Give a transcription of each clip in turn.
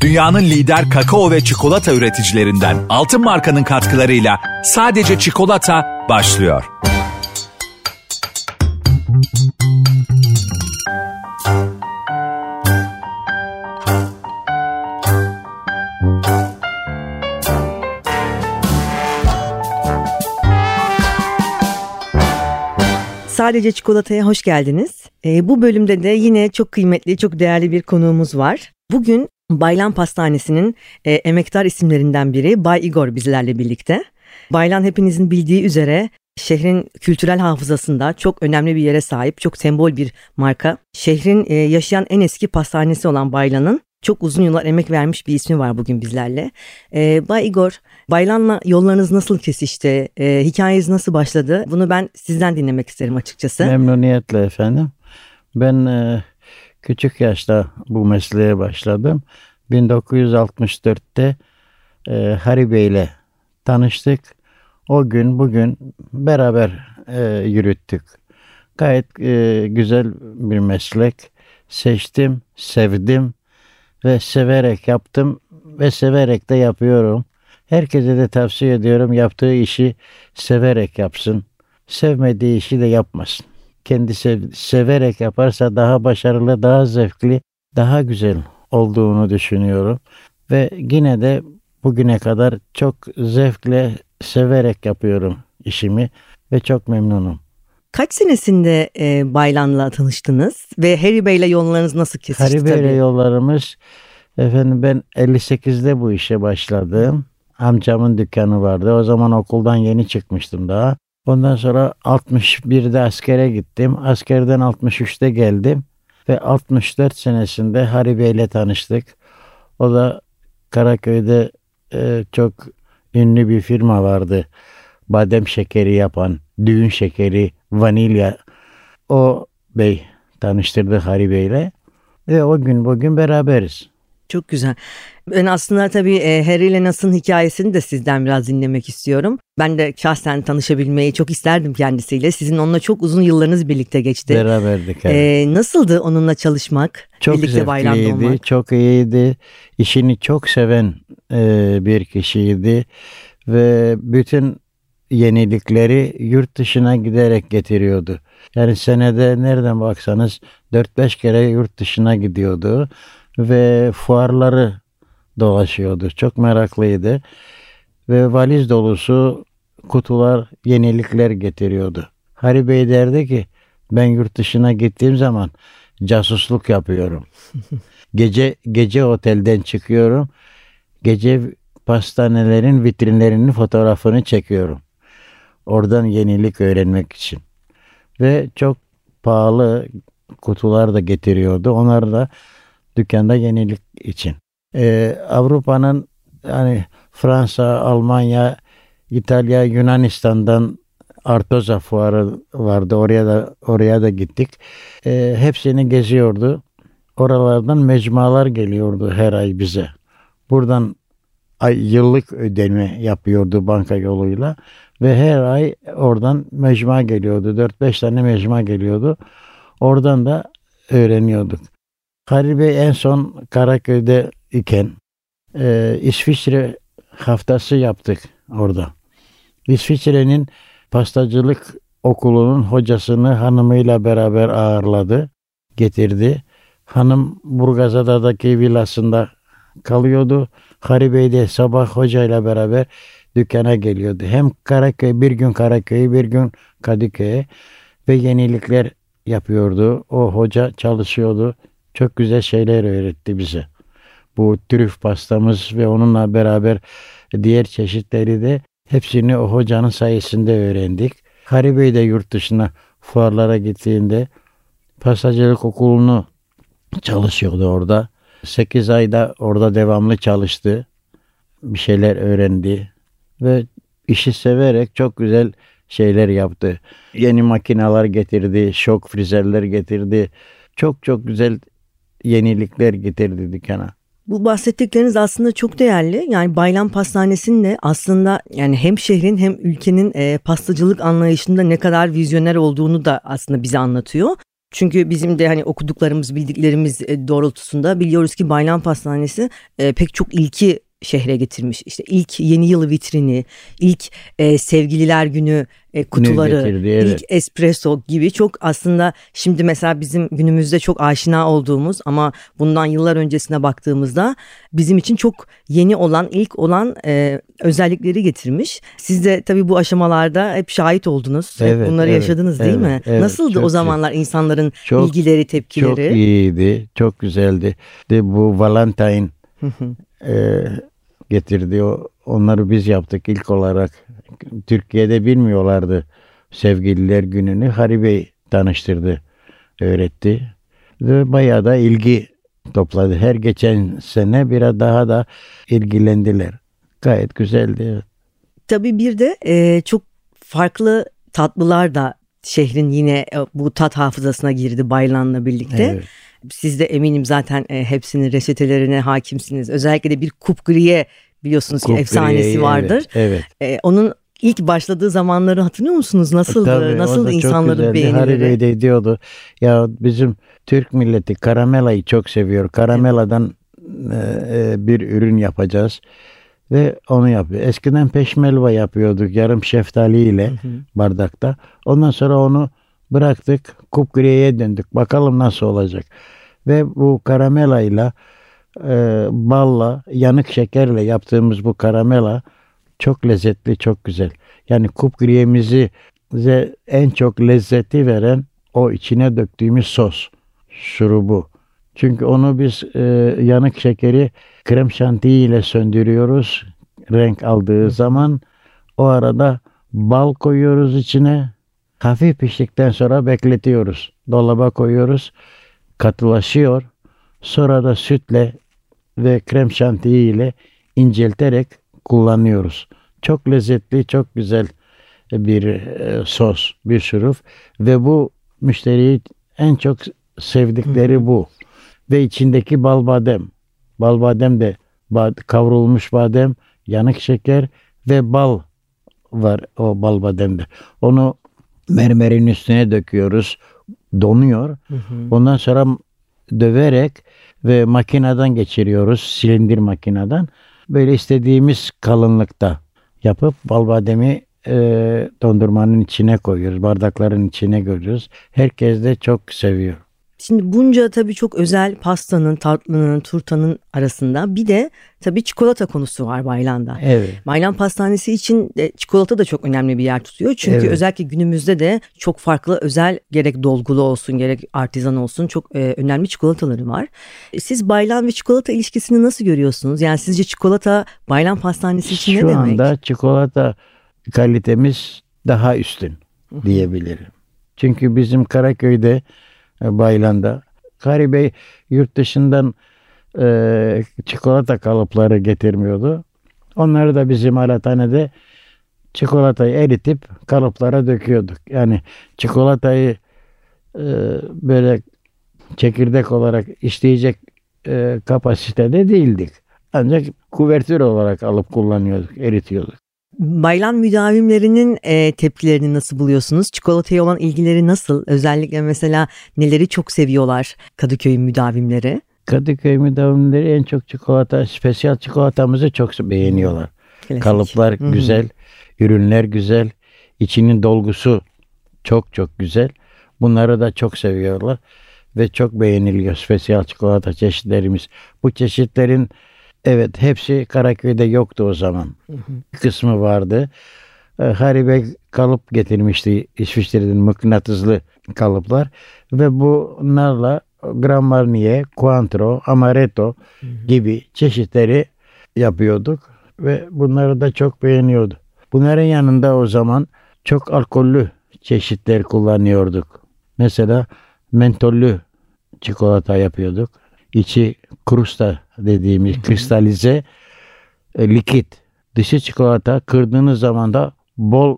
Dünyanın lider kakao ve çikolata üreticilerinden Altın Marka'nın katkılarıyla sadece çikolata başlıyor. Sadece Çikolata'ya hoş geldiniz. E, bu bölümde de yine çok kıymetli, çok değerli bir konuğumuz var. Bugün Baylan Pastanesi'nin e, emektar isimlerinden biri Bay Igor bizlerle birlikte. Baylan hepinizin bildiği üzere şehrin kültürel hafızasında çok önemli bir yere sahip, çok sembol bir marka. Şehrin e, yaşayan en eski pastanesi olan Baylan'ın çok uzun yıllar emek vermiş bir ismi var bugün bizlerle. E, Bay Igor, Baylan'la yollarınız nasıl kesişti? E, hikayeniz nasıl başladı? Bunu ben sizden dinlemek isterim açıkçası. Memnuniyetle efendim. Ben e, küçük yaşta bu mesleğe başladım. 1964'te e, Haribe ile tanıştık. O gün bugün beraber e, yürüttük. Gayet e, güzel bir meslek. Seçtim, sevdim ve severek yaptım ve severek de yapıyorum. Herkese de tavsiye ediyorum yaptığı işi severek yapsın. Sevmediği işi de yapmasın. Kendi sev severek yaparsa daha başarılı, daha zevkli, daha güzel olduğunu düşünüyorum. Ve yine de bugüne kadar çok zevkle, severek yapıyorum işimi ve çok memnunum. Kaç senesinde e, Baylan'la tanıştınız ve Harry Bey'le yollarınız nasıl kesişti Harry Bey'le yollarımız efendim ben 58'de bu işe başladım. Amcamın dükkanı vardı. O zaman okuldan yeni çıkmıştım daha. Ondan sonra 61'de askere gittim. Askerden 63'te geldim ve 64 senesinde Harry Bey'le tanıştık. O da Karaköy'de e, çok ünlü bir firma vardı. Badem şekeri yapan, düğün şekeri, vanilya. O bey tanıştırdı Harry Bey'le ve o gün bugün beraberiz. Çok güzel. Ben aslında tabii e, Harry ile Nas'ın hikayesini de sizden biraz dinlemek istiyorum. Ben de şahsen tanışabilmeyi çok isterdim kendisiyle. Sizin onunla çok uzun yıllarınız birlikte geçti. Beraberdik. evet. E, nasıldı onunla çalışmak? Çok birlikte zevkliydi, olmak? çok iyiydi. İşini çok seven e, bir kişiydi ve bütün yenilikleri yurt dışına giderek getiriyordu. Yani senede nereden baksanız 4-5 kere yurt dışına gidiyordu ve fuarları dolaşıyordu. Çok meraklıydı ve valiz dolusu kutular, yenilikler getiriyordu. Hari Bey derdi ki ben yurt dışına gittiğim zaman casusluk yapıyorum. gece gece otelden çıkıyorum. Gece pastanelerin vitrinlerinin fotoğrafını çekiyorum. Oradan yenilik öğrenmek için. Ve çok pahalı kutular da getiriyordu. Onlar da dükkanda yenilik için. Ee, Avrupa'nın hani Fransa, Almanya, İtalya, Yunanistan'dan Artoza fuarı vardı. Oraya da oraya da gittik. Ee, hepsini geziyordu. Oralardan mecmualar geliyordu her ay bize. Buradan ay yıllık ödeme yapıyordu banka yoluyla ve her ay oradan mecmua geliyordu. 4-5 tane mecmua geliyordu. Oradan da öğreniyorduk. Halil Bey en son Karaköy'de iken e, İsviçre haftası yaptık orada. İsviçre'nin pastacılık okulunun hocasını hanımıyla beraber ağırladı, getirdi. Hanım Burgazada'daki villasında kalıyordu. Hari Bey de sabah hocayla beraber dükkana geliyordu. Hem Karaköy, bir gün Karaköy, bir gün Kadıköy'e ve yenilikler yapıyordu. O hoca çalışıyordu. Çok güzel şeyler öğretti bize. Bu trüf pastamız ve onunla beraber diğer çeşitleri de hepsini o hocanın sayesinde öğrendik. Hari Bey de yurt dışına fuarlara gittiğinde pastacılık okulunu çalışıyordu orada. 8 ayda orada devamlı çalıştı. Bir şeyler öğrendi ve işi severek çok güzel şeyler yaptı. Yeni makineler getirdi, şok frizerler getirdi. Çok çok güzel yenilikler getirdi dükkana. Bu bahsettikleriniz aslında çok değerli. Yani Baylan Pastanesi'nin de aslında yani hem şehrin hem ülkenin e, pastacılık anlayışında ne kadar vizyoner olduğunu da aslında bize anlatıyor. Çünkü bizim de hani okuduklarımız, bildiklerimiz e, doğrultusunda biliyoruz ki Baylan Pastanesi e, pek çok ilki şehre getirmiş. İşte ilk yeni yıl vitrini, ilk e, sevgililer günü e, kutuları, getirdi, evet. ilk espresso gibi çok aslında şimdi mesela bizim günümüzde çok aşina olduğumuz ama bundan yıllar öncesine baktığımızda bizim için çok yeni olan, ilk olan e, özellikleri getirmiş. Siz de tabii bu aşamalarda hep şahit oldunuz. Evet, bunları evet, yaşadınız değil evet, mi? evet. Nasıldı o zamanlar insanların Çok- ilgileri, tepkileri? Çok iyiydi, çok güzeldi. De bu Valentine. E, getirdi. O, onları biz yaptık ilk olarak. Türkiye'de bilmiyorlardı sevgililer gününü. Hari Bey tanıştırdı, öğretti. Ve bayağı da ilgi topladı. Her geçen sene biraz daha da ilgilendiler. Gayet güzeldi. Tabii bir de e, çok farklı tatlılar da şehrin yine e, bu tat hafızasına girdi Baylan'la birlikte. Evet. Siz de eminim zaten e, hepsinin reçetelerine hakimsiniz. Özellikle de bir kupgriye biliyorsunuz ki Kupriye, efsanesi vardır. Evet. evet. E, onun ilk başladığı zamanları hatırlıyor musunuz? Nasıldı? Tabii, o Nasıldı insanların beğenileri? de diyordu ya bizim Türk milleti karamelayı çok seviyor. Karameladan e, e, bir ürün yapacağız ve onu yapıyor. Eskiden peşmelva yapıyorduk yarım şeftali ile bardakta. Ondan sonra onu bıraktık kupgriyeye döndük. Bakalım nasıl olacak. Ve bu karamelayla e, balla yanık şekerle yaptığımız bu karamela çok lezzetli, çok güzel. Yani kupgriyemizi bize en çok lezzeti veren o içine döktüğümüz sos, şurubu. Çünkü onu biz e, yanık şekeri krem şantiyi ile söndürüyoruz. Renk aldığı zaman o arada bal koyuyoruz içine. Hafif piştikten sonra bekletiyoruz. Dolaba koyuyoruz. Katılaşıyor. Sonra da sütle ve krem şantiyi ile incelterek kullanıyoruz. Çok lezzetli, çok güzel bir e, sos, bir şurup ve bu müşteriyi en çok sevdikleri bu. Ve içindeki bal badem. Bal badem de kavrulmuş badem, yanık şeker ve bal var o bal bademde. Onu mermerin üstüne döküyoruz. Donuyor. Ondan sonra döverek ve makineden geçiriyoruz. Silindir makineden. Böyle istediğimiz kalınlıkta yapıp bal bademi e, dondurmanın içine koyuyoruz. Bardakların içine koyuyoruz. Herkes de çok seviyor. Şimdi bunca tabii çok özel pastanın, tatlının, turtanın arasında bir de tabii çikolata konusu var Baylan'da. Evet. Baylan Pastanesi için de çikolata da çok önemli bir yer tutuyor. Çünkü Evet. özellikle günümüzde de çok farklı özel gerek dolgulu olsun gerek artizan olsun çok e, önemli çikolataları var. E, Siz Baylan ve çikolata ilişkisini nasıl görüyorsunuz? Yani sizce çikolata Baylan Pastanesi için ne Şu demek? anda çikolata kalitemiz daha üstün diyebilirim. Çünkü bizim Karaköy'de Baylan'da Kari Bey yurt dışından e, çikolata kalıpları getirmiyordu. Onları da bizim alathanede çikolatayı eritip kalıplara döküyorduk. Yani çikolatayı e, böyle çekirdek olarak işleyecek e, kapasitede değildik. Ancak kuvertür olarak alıp kullanıyorduk, eritiyorduk. Baylan müdavimlerinin e, tepkilerini nasıl buluyorsunuz? Çikolataya olan ilgileri nasıl? Özellikle mesela neleri çok seviyorlar Kadıköy müdavimleri? Kadıköy müdavimleri en çok çikolata, spesiyal çikolatamızı çok beğeniyorlar. Klasik. Kalıplar Hı hı. güzel, ürünler güzel, içinin dolgusu çok çok güzel. Bunları da çok seviyorlar ve çok beğeniliyor spesiyal çikolata çeşitlerimiz. Bu çeşitlerin evet hepsi Karaköy'de yoktu o zaman. Bir kısmı vardı. Ee, Hari Bey kalıp getirmişti İsviçre'den mıknatıslı kalıplar ve bunlarla Grand Marnier, Cointreau, Amaretto gibi çeşitleri yapıyorduk ve bunları da çok beğeniyordu. Bunların yanında o zaman çok alkollü çeşitler kullanıyorduk. Mesela mentollü çikolata yapıyorduk. İçi krusta dediğimiz kristalize e, likit. Dışı çikolata kırdığınız zaman da bol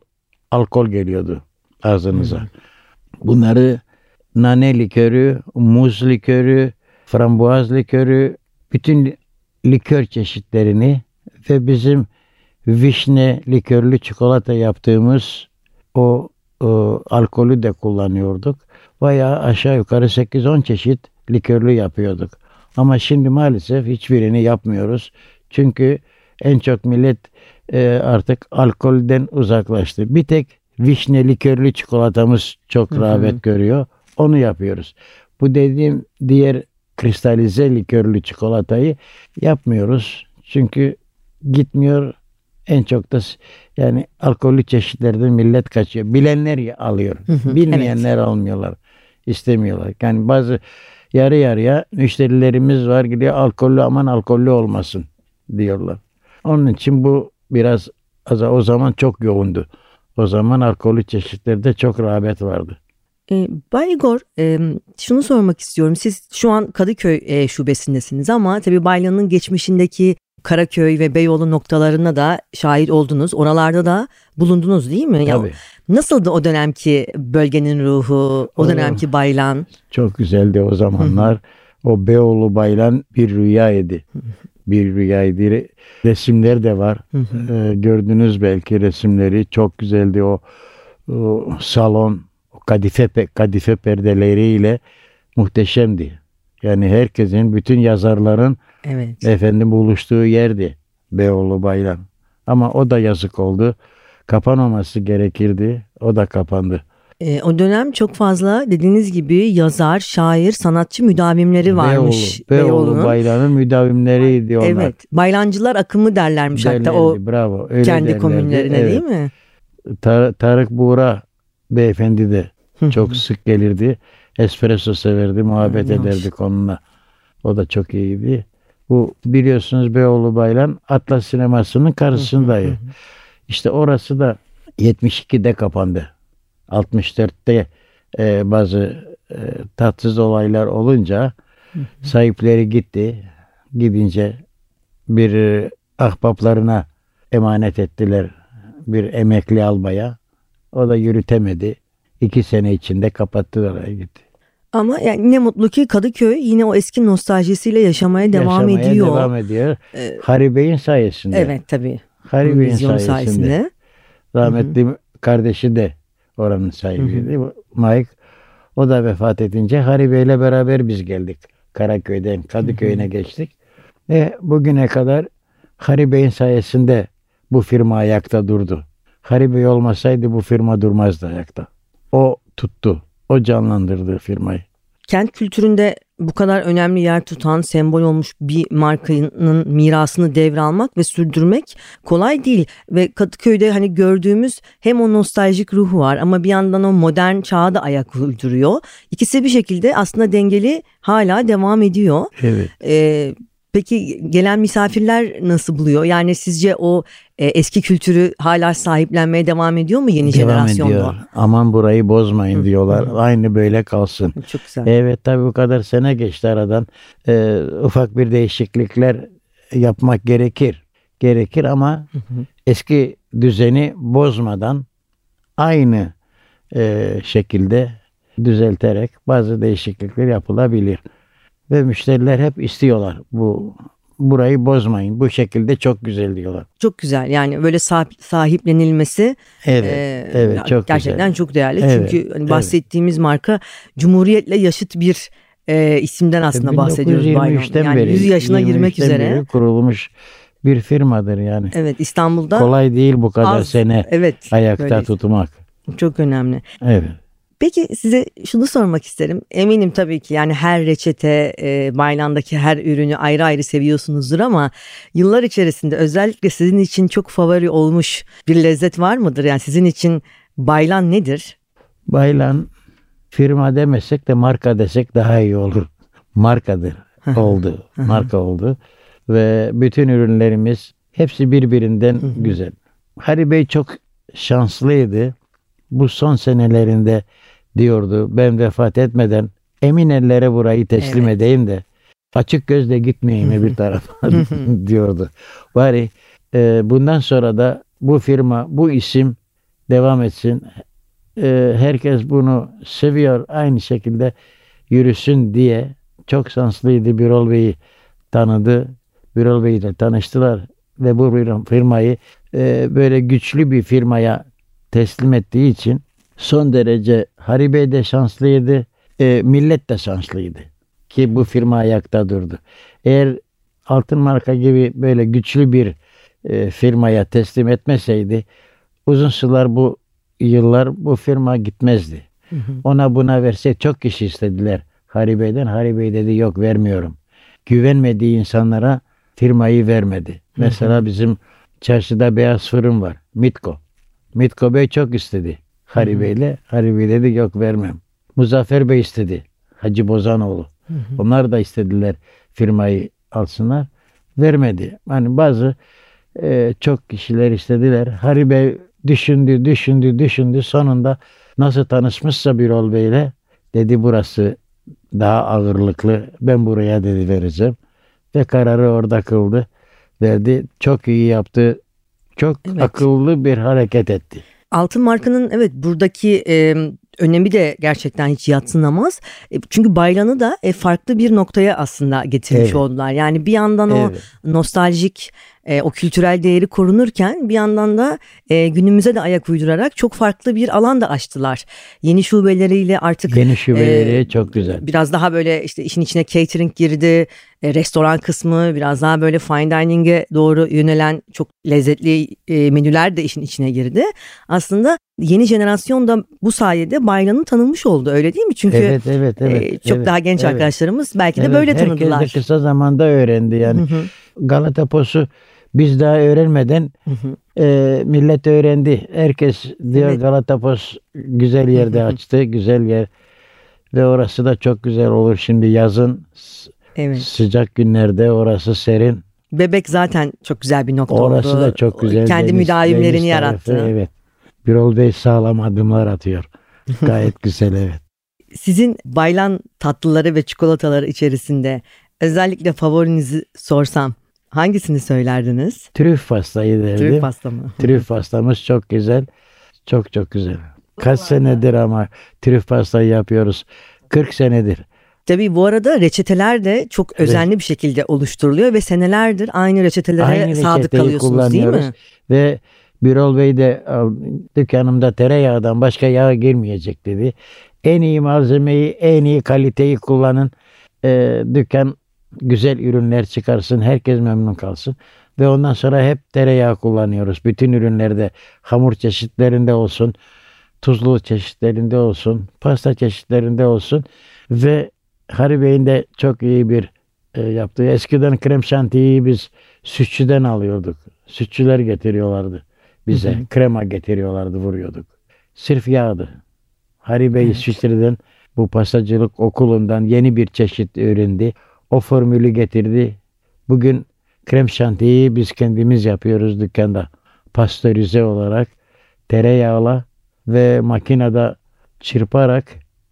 alkol geliyordu ağzınıza. Bunları nane likörü, muz likörü, frambuaz likörü, bütün likör çeşitlerini ve bizim vişne likörlü çikolata yaptığımız o o, alkolü de kullanıyorduk. Bayağı aşağı yukarı 8-10 çeşit likörlü yapıyorduk. Ama şimdi maalesef hiçbirini yapmıyoruz. Çünkü en çok millet e, artık alkolden uzaklaştı. Bir tek vişne likörlü çikolatamız çok rağbet görüyor. Onu yapıyoruz. Bu dediğim diğer kristalize likörlü çikolatayı yapmıyoruz. Çünkü gitmiyor en çok da yani alkollü çeşitlerden millet kaçıyor. Bilenler alıyor. hı, Bilmeyenler almıyorlar. istemiyorlar. Yani bazı yarı yarıya müşterilerimiz var gidiyor alkollü aman alkollü olmasın diyorlar. Onun için bu biraz az- o zaman çok yoğundu. O zaman alkollü çeşitlerde çok rağbet vardı. E, Bay Igor, e, şunu sormak istiyorum. Siz şu an Kadıköy e, şubesindesiniz ama tabii Baylan'ın geçmişindeki Karaköy ve Beyoğlu noktalarına da şahit oldunuz. Oralarda da bulundunuz değil mi? Ya, Tabii. nasıldı o dönemki bölgenin ruhu, o Oo. dönemki Baylan? Çok güzeldi o zamanlar. o Beyoğlu Baylan bir rüyaydı. Bir rüyaydı. Resimler de var. Ee, gördünüz belki resimleri. Çok güzeldi o, o salon. O kadife, kadife perdeleriyle muhteşemdi. Yani herkesin, bütün yazarların Evet. efendim buluştuğu yerdi Beyoğlu Baylan. Ama o da yazık oldu. Kapanmaması gerekirdi. O da kapandı. E, o dönem çok fazla dediğiniz gibi yazar, şair, sanatçı müdavimleri varmış Beyoğlu, Beyoğlu Beyoğlu'nun. Baylan'ın müdavimleriydi onlar. Evet. Baylancılar akımı derlermiş hatta o Derlerdi, bravo. Öyle kendi derlerdi. komünlerine Evet. değil mi? Tar- Tarık Buğra beyefendi de çok sık gelirdi. Espresso severdi, muhabbet ederdik onunla. O da çok iyiydi. Bu biliyorsunuz Beyoğlu Baylan Atlas Sineması'nın karşısındaydı. İşte orası da 72'de kapandı. 64'te e, bazı e, tatsız olaylar olunca sahipleri gitti. Gidince bir e, ahbaplarına emanet ettiler bir emekli albaya. O da yürütemedi. İki sene içinde kapattılar gitti. Ama yani ne mutlu ki Kadıköy yine o eski nostaljisiyle yaşamaya devam Yaşamaya ediyor. devam ediyor. Ee, Harry Bey'in sayesinde. Evet tabii. Harry Bey'in sayesinde. sayesinde. Rahmetli kardeşi de oranın sahibiydi. Mike o da vefat edince Harry Bey'le beraber biz geldik. Karaköy'den Kadıköy'üne geçtik. Ve bugüne kadar Harry Bey'in sayesinde bu firma ayakta durdu. Harry Bey olmasaydı bu firma durmazdı ayakta. O tuttu. O canlandırdı firmayı. Kent kültüründe bu kadar önemli yer tutan sembol olmuş bir markanın mirasını devralmak ve sürdürmek kolay değil. Ve Kadıköy'de hani gördüğümüz hem o nostaljik ruhu var ama bir yandan o modern çağa da ayak uyduruyor. İkisi bir şekilde aslında dengeli hala devam ediyor. Evet. Ee, peki gelen misafirler nasıl buluyor? Yani sizce o e, eski kültürü hala sahiplenmeye devam ediyor mu yeni Devam jenerasyonda? ediyor. Aman burayı bozmayın diyorlar. Aynı böyle kalsın. Çok güzel. Evet tabii bu kadar sene geçti aradan. Ee, ufak bir değişiklikler yapmak gerekir. Gerekir ama eski düzeni bozmadan aynı e, şekilde düzelterek bazı değişiklikler yapılabilir. Ve müşteriler hep istiyorlar bu burayı bozmayın. Bu şekilde çok güzel diyorlar. Çok güzel yani böyle sahip, sahiplenilmesi Evet, e, evet çok gerçekten güzel. çok değerli. Evet, Çünkü hani evet. bahsettiğimiz marka Cumhuriyet'le yaşıt bir e, isimden aslında bahsediyoruz. Bayram. 1923'ten Yani beri, 100 yaşına girmek 23'ten üzere. beri kurulmuş bir firmadır yani. Evet İstanbul'da Kolay değil bu kadar az- sene evet ayakta böyle. tutmak. çok önemli. Evet. Peki size şunu sormak isterim. Eminim tabii ki yani her reçete, e, Baylan'daki her ürünü ayrı ayrı seviyorsunuzdur ama yıllar içerisinde özellikle sizin için çok favori olmuş bir lezzet var mıdır? Yani sizin için Baylan nedir? Baylan firma demesek de marka desek daha iyi olur. Markadır. oldu. Marka oldu. Ve bütün ürünlerimiz hepsi birbirinden güzel. Hari Bey çok şanslıydı. Bu son senelerinde diyordu ben vefat etmeden emin ellere burayı teslim Evet. edeyim de açık gözle gitmeyeyim bir tarafa diyordu. Bari e, bundan sonra da bu firma, bu isim devam etsin. E, herkes bunu seviyor. Aynı şekilde yürüsün diye çok şanslıydı. Birol Bey'i tanıdı. Birol Bey ile tanıştılar ve bu firmayı e, böyle güçlü bir firmaya teslim ettiği için son derece Haribe de şanslıydı, e, millet de şanslıydı ki bu firma ayakta durdu. Eğer altın marka gibi böyle güçlü bir e, firmaya teslim etmeseydi uzun sular bu yıllar bu firma gitmezdi. Hı hı. Ona buna verse çok kişi istediler Haribe'den. Haribe dedi yok vermiyorum. Güvenmediği insanlara firmayı vermedi. Hı hı. Mesela bizim çarşıda beyaz fırın var. Mitko. Mitko Bey çok istedi Haribe ile. Haribe dedi yok vermem. Muzaffer Bey istedi. Hacı Bozanoğlu. Hı hı. Onlar da istediler firmayı alsınlar. Vermedi. Hani bazı e, çok kişiler istediler. Haribe düşündü, düşündü, düşündü. Sonunda nasıl tanışmışsa Birol Bey'le dedi burası daha ağırlıklı. Ben buraya dedi vereceğim. Ve kararı orada kıldı. Verdi. Çok iyi yaptı. Çok evet. akıllı bir hareket etti. Altın markanın evet buradaki e, önemi de gerçekten hiç yatsınamaz. E, çünkü Baylan'ı da e, farklı bir noktaya aslında getirmiş evet. oldular. Yani bir yandan evet. o nostaljik e, o kültürel değeri korunurken bir yandan da e, günümüze de ayak uydurarak çok farklı bir alan da açtılar. Yeni şubeleriyle artık yeni şubeleri e, çok güzel. Biraz daha böyle işte işin içine catering girdi, e, restoran kısmı biraz daha böyle fine dining'e doğru yönelen çok lezzetli e, menüler de işin içine girdi. Aslında yeni jenerasyon da bu sayede Baylan'ın tanınmış oldu öyle değil mi? Çünkü evet, evet, evet, e, çok evet, daha genç evet. arkadaşlarımız belki evet, de böyle tanıdılar. Herkes de kısa zamanda öğrendi yani. Galata Posu biz daha öğrenmeden E, millet öğrendi. Herkes diyor evet. Galatapos güzel yerde açtı. Güzel yer. Ve orası da çok güzel olur. Şimdi yazın evet. sıcak günlerde orası serin. Bebek zaten çok güzel bir nokta orası oldu. Orası da çok güzel. Kendi deniz, müdavimlerini deniz yarattı. Tarafı, evet. Birol Bey sağlam adımlar atıyor. Gayet güzel evet. Sizin baylan tatlıları ve çikolataları içerisinde özellikle favorinizi sorsam Hangisini söylerdiniz? Trüf pastayı derdim. Trüf pasta mı? Trüf pastamız çok güzel. Çok çok güzel. Kaç senedir ama trüf pastayı yapıyoruz. 40 senedir. Tabii bu arada reçeteler de çok özenli bir şekilde oluşturuluyor ve senelerdir aynı reçetelere aynı sadık kalıyorsunuz değil mi? Ve Birol Bey de dükkanımda tereyağından başka yağ girmeyecek dedi. En iyi malzemeyi, en iyi kaliteyi kullanın. Ee, dükkan güzel ürünler çıkarsın, herkes memnun kalsın. Ve ondan sonra hep tereyağı kullanıyoruz. Bütün ürünlerde hamur çeşitlerinde olsun, tuzlu çeşitlerinde olsun, pasta çeşitlerinde olsun. Ve Haribe'nin de çok iyi bir e, yaptığı. Eskiden krem şantiyi biz sütçüden alıyorduk. Sütçüler getiriyorlardı bize. Hı hı. Krema getiriyorlardı, vuruyorduk. Sırf yağdı. Haribe'yi evet. sütçüden bu pastacılık okulundan yeni bir çeşit öğrendi o formülü getirdi. Bugün krem şantiyi biz kendimiz yapıyoruz dükkanda. Pastörize olarak tereyağla ve makinede çırparak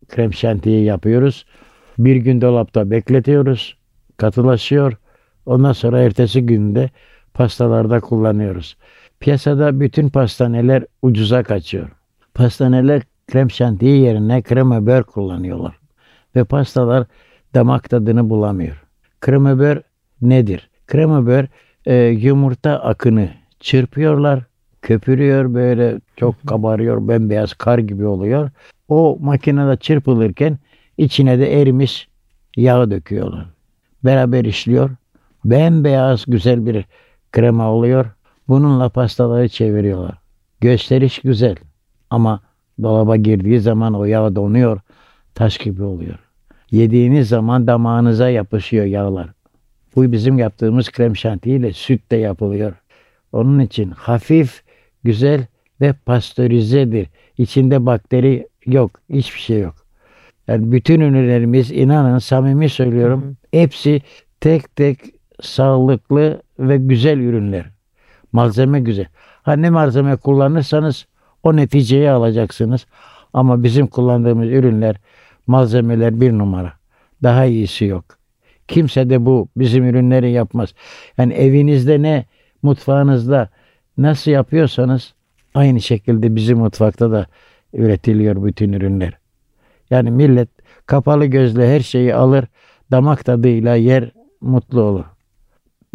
krem şantiyi yapıyoruz. Bir gün dolapta bekletiyoruz. Katılaşıyor. Ondan sonra ertesi günde pastalarda kullanıyoruz. Piyasada bütün pastaneler ucuza kaçıyor. Pastaneler krem şantiyi yerine krema bör kullanıyorlar. Ve pastalar damak tadını bulamıyor. Kremabör nedir? Kremabör e, yumurta akını çırpıyorlar, köpürüyor böyle çok kabarıyor, bembeyaz kar gibi oluyor. O makinede çırpılırken içine de erimiş yağ döküyorlar. Beraber işliyor. Bembeyaz güzel bir krema oluyor. Bununla pastaları çeviriyorlar. Gösteriş güzel ama dolaba girdiği zaman o yağ donuyor, taş gibi oluyor. Yediğiniz zaman damağınıza yapışıyor yağlar. Bu bizim yaptığımız krem şantiyle süt de yapılıyor. Onun için hafif, güzel ve pastörizedir. İçinde bakteri yok, hiçbir şey yok. Yani bütün ürünlerimiz inanın samimi söylüyorum hı hı. hepsi tek tek sağlıklı ve güzel ürünler. Malzeme güzel. Ha ne malzeme kullanırsanız o neticeyi alacaksınız. Ama bizim kullandığımız ürünler malzemeler bir numara. Daha iyisi yok. Kimse de bu bizim ürünleri yapmaz. Yani evinizde ne mutfağınızda nasıl yapıyorsanız aynı şekilde bizim mutfakta da üretiliyor bütün ürünler. Yani millet kapalı gözle her şeyi alır, damak tadıyla yer, mutlu olur.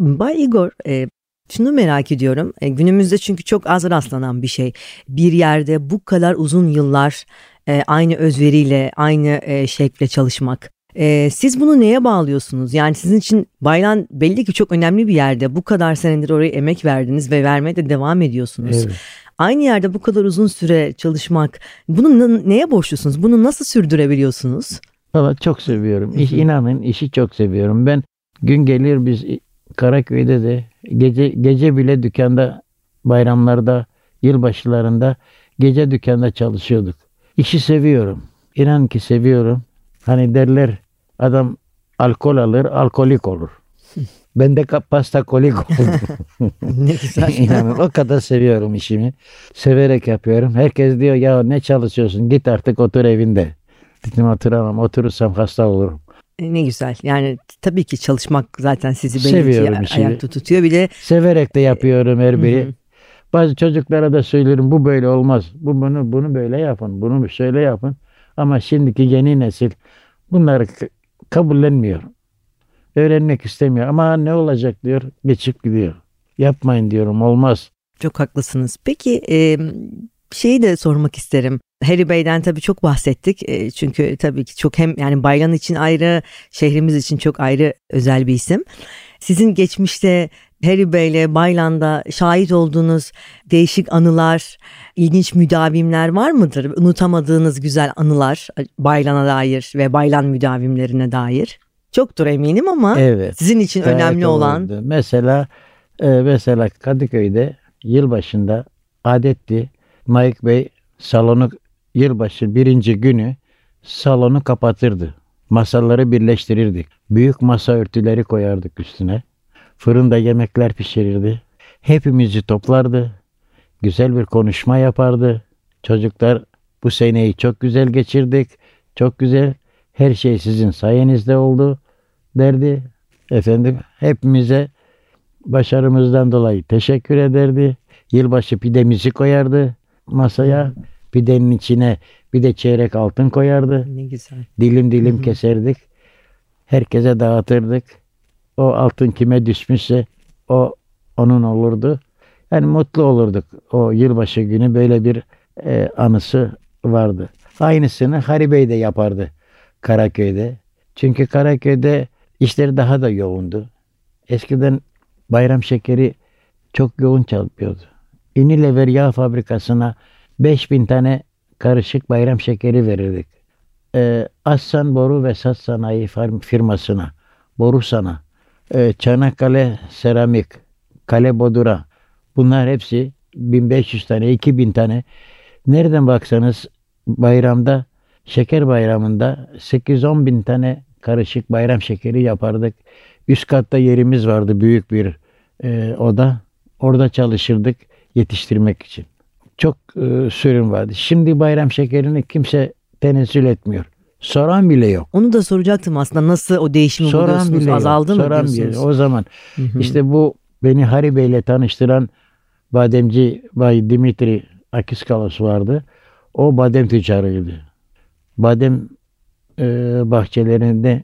Bay Igor, e, Şunu merak ediyorum. E, günümüzde çünkü çok az rastlanan bir şey. Bir yerde bu kadar uzun yıllar e, aynı özveriyle, aynı e, şekle çalışmak. E, siz bunu neye bağlıyorsunuz? Yani sizin için Baylan belli ki çok önemli bir yerde. Bu kadar senedir oraya emek verdiniz ve vermeye de devam ediyorsunuz. Evet. Aynı yerde bu kadar uzun süre çalışmak, bunu neye borçlusunuz? Bunu nasıl sürdürebiliyorsunuz? Valla çok seviyorum. İş, inanın işi çok seviyorum. Ben gün gelir biz Karaköy'de de gece gece bile dükkanda bayramlarda, yılbaşılarında gece dükkanda çalışıyorduk. İşi seviyorum. İnan ki seviyorum. Hani derler adam alkol alır, alkolik olur. Ben de pasta kolik oldum. ne güzel. İnanın o kadar seviyorum işimi. Severek yapıyorum. Herkes diyor ya ne çalışıyorsun git artık otur evinde. Dedim oturamam oturursam hasta olurum. ne güzel. Yani tabii ki çalışmak zaten sizi belli Seviyorum ki işimi. ayakta tutuyor. Bir de Severek de yapıyorum her biri. hı. Bazı çocuklara da söylüyorum bu böyle olmaz. Bu bunu bunu böyle yapın. Bunu şöyle yapın. Ama şimdiki yeni nesil bunları kabullenmiyor. Öğrenmek istemiyor. Ama ne olacak diyor. Geçip gidiyor. Yapmayın diyorum. Olmaz. Çok haklısınız. Peki e, şeyi de sormak isterim. Harry Bey'den tabii çok bahsettik. E, çünkü tabii ki çok hem yani Baylan için ayrı, şehrimiz için çok ayrı özel bir isim. Sizin geçmişte Harry Bey'le Baylan'da şahit olduğunuz değişik anılar, ilginç müdavimler var mıdır? Unutamadığınız güzel anılar Baylan'a dair ve Baylan müdavimlerine dair. Çoktur eminim ama Evet. sizin için önemli olan olurdu. Mesela e, mesela Kadıköy'de yılbaşında adetti Mike Bey salonu yılbaşı birinci günü salonu kapatırdı. Masaları birleştirirdik. Büyük masa örtüleri koyardık üstüne. Fırında yemekler pişirirdi. Hepimizi toplardı. Güzel bir konuşma yapardı. Çocuklar bu seneyi çok güzel geçirdik. Çok güzel. Her şey sizin sayenizde oldu derdi. Efendim hepimize başarımızdan dolayı teşekkür ederdi. Yılbaşı pidemizi koyardı masaya. Pidenin içine bir de çeyrek altın koyardı. ne güzel. Dilim dilim Hı hı. keserdik. Herkese dağıtırdık. O altın kime düşmüşse o onun olurdu. Yani mutlu olurduk. O yılbaşı günü böyle bir e, anısı vardı. Aynısını Hari Bey de yapardı Karaköy'de. Çünkü Karaköy'de işleri daha da yoğundu. Eskiden bayram şekeri çok yoğun çalışıyordu. Unilever yağ fabrikasına 5000 tane karışık bayram şekeri verirdik. Ee, Assan Boru ve Sat Sanayi fir- firmasına, Borusan'a, e, Çanakkale Seramik, Kale Bodura bunlar hepsi 1500 tane, 2000 tane. Nereden baksanız bayramda, şeker bayramında 8-10 bin tane karışık bayram şekeri yapardık. Üst katta yerimiz vardı büyük bir e, oda. Orada çalışırdık yetiştirmek için. Çok e, sürüm vardı. Şimdi bayram şekerini kimse tenezzül etmiyor. Soran bile yok. Onu da soracaktım aslında nasıl o değişimi Soran buluyorsunuz? bile yok. Azaldı mı Soran bile diyorsunuz? yok. O zaman Hı hı. işte bu beni Hari Bey'le tanıştıran bademci Bay Dimitri Akiskalos vardı. O badem tüccarıydı. Badem e, bahçelerinden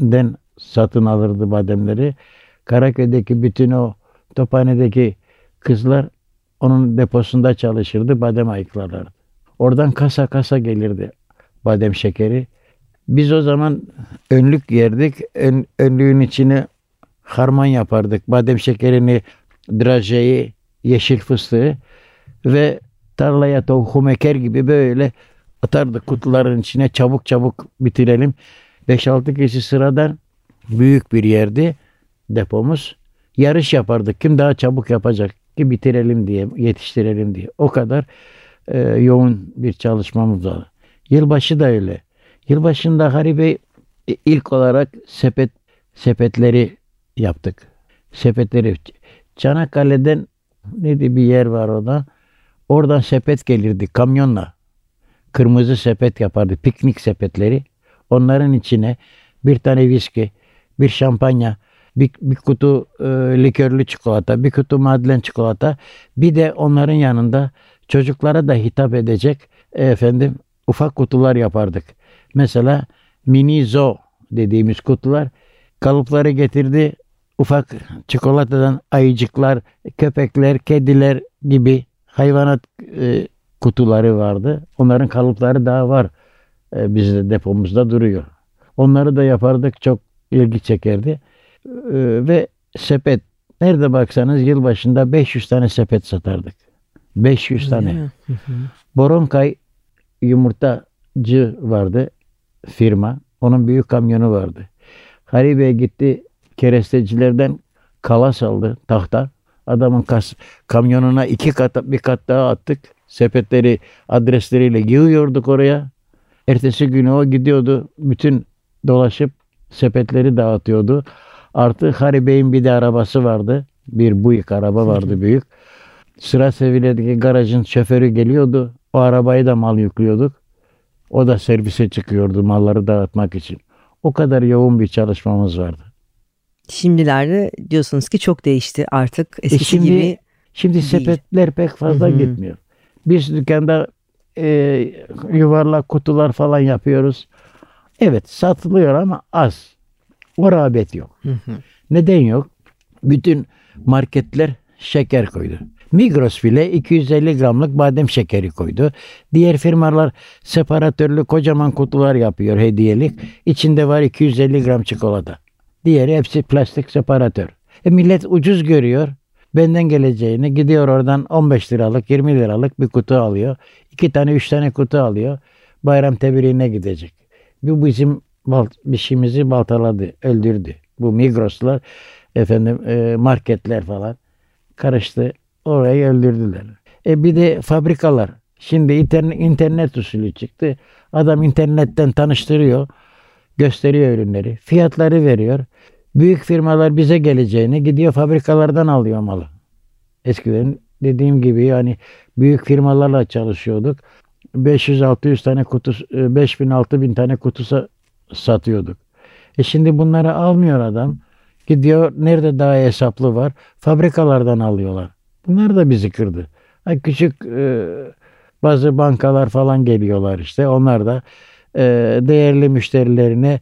den satın alırdı bademleri. Karaköy'deki bütün o tophanedeki kızlar onun deposunda çalışırdı. Badem ayıklarlardı. Oradan kasa kasa gelirdi badem şekeri. Biz o zaman önlük yerdik. Ön, önlüğün içine harman yapardık. Badem şekerini, drajeyi, yeşil fıstığı ve tarlaya tohum eker gibi böyle atardık kutuların içine çabuk çabuk bitirelim. 5-6 kişi sıradan büyük bir yerdi depomuz. Yarış yapardık. Kim daha çabuk yapacak ki bitirelim diye, yetiştirelim diye. O kadar e, yoğun bir çalışmamız var. Yılbaşı da öyle. Yılbaşında Hari Bey e, ilk olarak sepet sepetleri yaptık. Sepetleri Çanakkale'den neydi bir yer var orada. Oradan sepet gelirdi kamyonla. Kırmızı sepet yapardı. Piknik sepetleri. Onların içine bir tane viski, bir şampanya, bir, bir kutu e, likörlü çikolata, bir kutu madlen çikolata, bir de onların yanında çocuklara da hitap edecek e, efendim ufak kutular yapardık. Mesela mini zo dediğimiz kutular kalıpları getirdi. ufak çikolatadan ayıcıklar, köpekler, kediler gibi hayvanat e, kutuları vardı. Onların kalıpları daha var. E, bizde depomuzda duruyor. Onları da yapardık. Çok ilgi çekerdi. E, ve sepet. Nerede baksanız yılbaşında 500 tane sepet satardık. 500 tane. Boronkay yumurtacı vardı firma. Onun büyük kamyonu vardı. Haribe gitti kerestecilerden kalas aldı tahta. Adamın kas, kamyonuna iki kat bir kat daha attık. Sepetleri adresleriyle yığıyorduk oraya. Ertesi günü o gidiyordu. Bütün dolaşıp sepetleri dağıtıyordu. Artı Haribe'in bir de arabası vardı. Bir büyük araba vardı büyük. Sıra seviyedeki garajın şoförü geliyordu. O arabayı da mal yüklüyorduk. O da servise çıkıyordu malları dağıtmak için. O kadar yoğun bir çalışmamız vardı. Şimdilerde diyorsunuz ki çok değişti artık e eskisi e şimdi, gibi. Şimdi değil. sepetler pek fazla Hı-hı. gitmiyor. Biz dükkanda e, yuvarlak kutular falan yapıyoruz. Evet satılıyor ama az. O rağbet yok. Hı-hı. Neden yok? Bütün marketler şeker koydu. Migros bile 250 gramlık badem şekeri koydu. Diğer firmalar separatörlü kocaman kutular yapıyor hediyelik. İçinde var 250 gram çikolata. Diğeri hepsi plastik separatör. E millet ucuz görüyor. Benden geleceğini gidiyor oradan 15 liralık 20 liralık bir kutu alıyor. iki tane üç tane kutu alıyor. Bayram tebriğine gidecek. Bu bizim balt, işimizi baltaladı, öldürdü. Bu Migros'lar, efendim e, marketler falan karıştı. Orayı öldürdüler. E bir de fabrikalar. Şimdi internet, internet usulü çıktı. Adam internetten tanıştırıyor. Gösteriyor ürünleri. Fiyatları veriyor. Büyük firmalar bize geleceğini gidiyor fabrikalardan alıyor malı. Eskiden dediğim gibi yani büyük firmalarla çalışıyorduk. 500-600 tane kutu, 5000-6000 tane kutu satıyorduk. E şimdi bunları almıyor adam. Gidiyor nerede daha hesaplı var? Fabrikalardan alıyorlar. Bunlar da bizi kırdı. Ha, küçük e, bazı bankalar falan geliyorlar işte. Onlar da e, değerli müşterilerine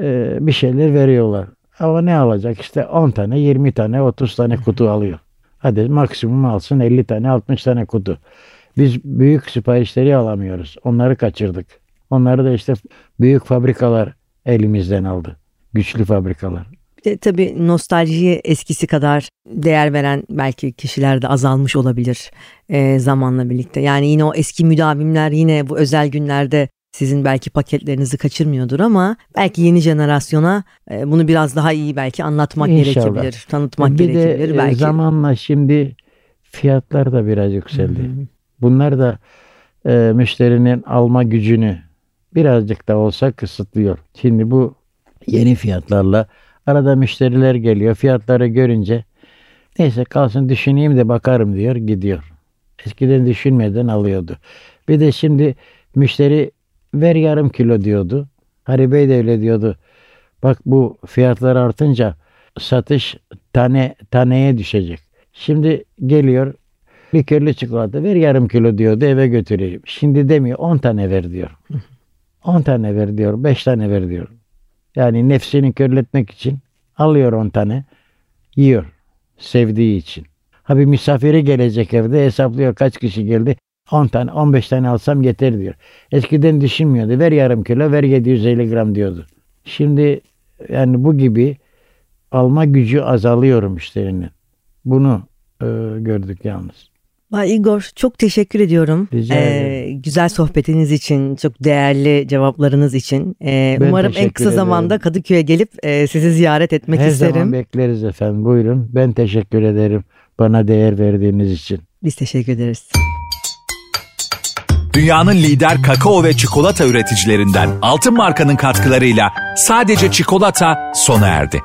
e, bir şeyler veriyorlar. Ama ne alacak? İşte 10 tane, 20 tane, 30 tane kutu alıyor. Hadi maksimum alsın 50 tane, 60 tane kutu. Biz büyük siparişleri alamıyoruz. Onları kaçırdık. Onları da işte büyük fabrikalar elimizden aldı. Güçlü fabrikalar. De, tabii nostaljiye eskisi kadar değer veren belki kişiler de azalmış olabilir e, zamanla birlikte. Yani yine o eski müdavimler yine bu özel günlerde sizin belki paketlerinizi kaçırmıyordur ama belki yeni jenerasyona e, bunu biraz daha iyi belki anlatmak İnşallah. gerekebilir, tanıtmak bir gerekebilir de belki. zamanla şimdi fiyatlar da biraz yükseldi. Hı hı. Bunlar da e, müşterinin alma gücünü birazcık da olsa kısıtlıyor. Şimdi bu yeni fiyatlarla arada müşteriler geliyor. Fiyatları görünce neyse kalsın düşüneyim de bakarım diyor gidiyor. Eskiden düşünmeden alıyordu. Bir de şimdi müşteri ver yarım kilo diyordu. Hari Bey de öyle diyordu. Bak bu fiyatlar artınca satış tane taneye düşecek. Şimdi geliyor likörlü çikolata ver yarım kilo diyordu eve götüreyim. Şimdi demiyor 10 tane ver diyor. 10 tane ver diyor 5 tane ver diyor. Yani nefsini körletmek için alıyor 10 tane yiyor sevdiği için. Ha bir misafiri gelecek evde hesaplıyor kaç kişi geldi. 10 tane 15 tane alsam yeter diyor. Eskiden düşünmüyordu. Ver yarım kilo ver 750 gram diyordu. Şimdi yani bu gibi alma gücü azalıyor müşterinin. Bunu e, gördük yalnız. Bay Igor çok teşekkür ediyorum. Rica ee, güzel sohbetiniz için, çok değerli cevaplarınız için. Ee, umarım en kısa ederim. zamanda Kadıköy'e gelip e, sizi ziyaret etmek Her isterim. Her zaman bekleriz efendim. Buyurun. Ben teşekkür ederim bana değer verdiğiniz için. Biz teşekkür ederiz. Dünyanın lider kakao ve çikolata üreticilerinden Altın Marka'nın katkılarıyla sadece çikolata sona erdi.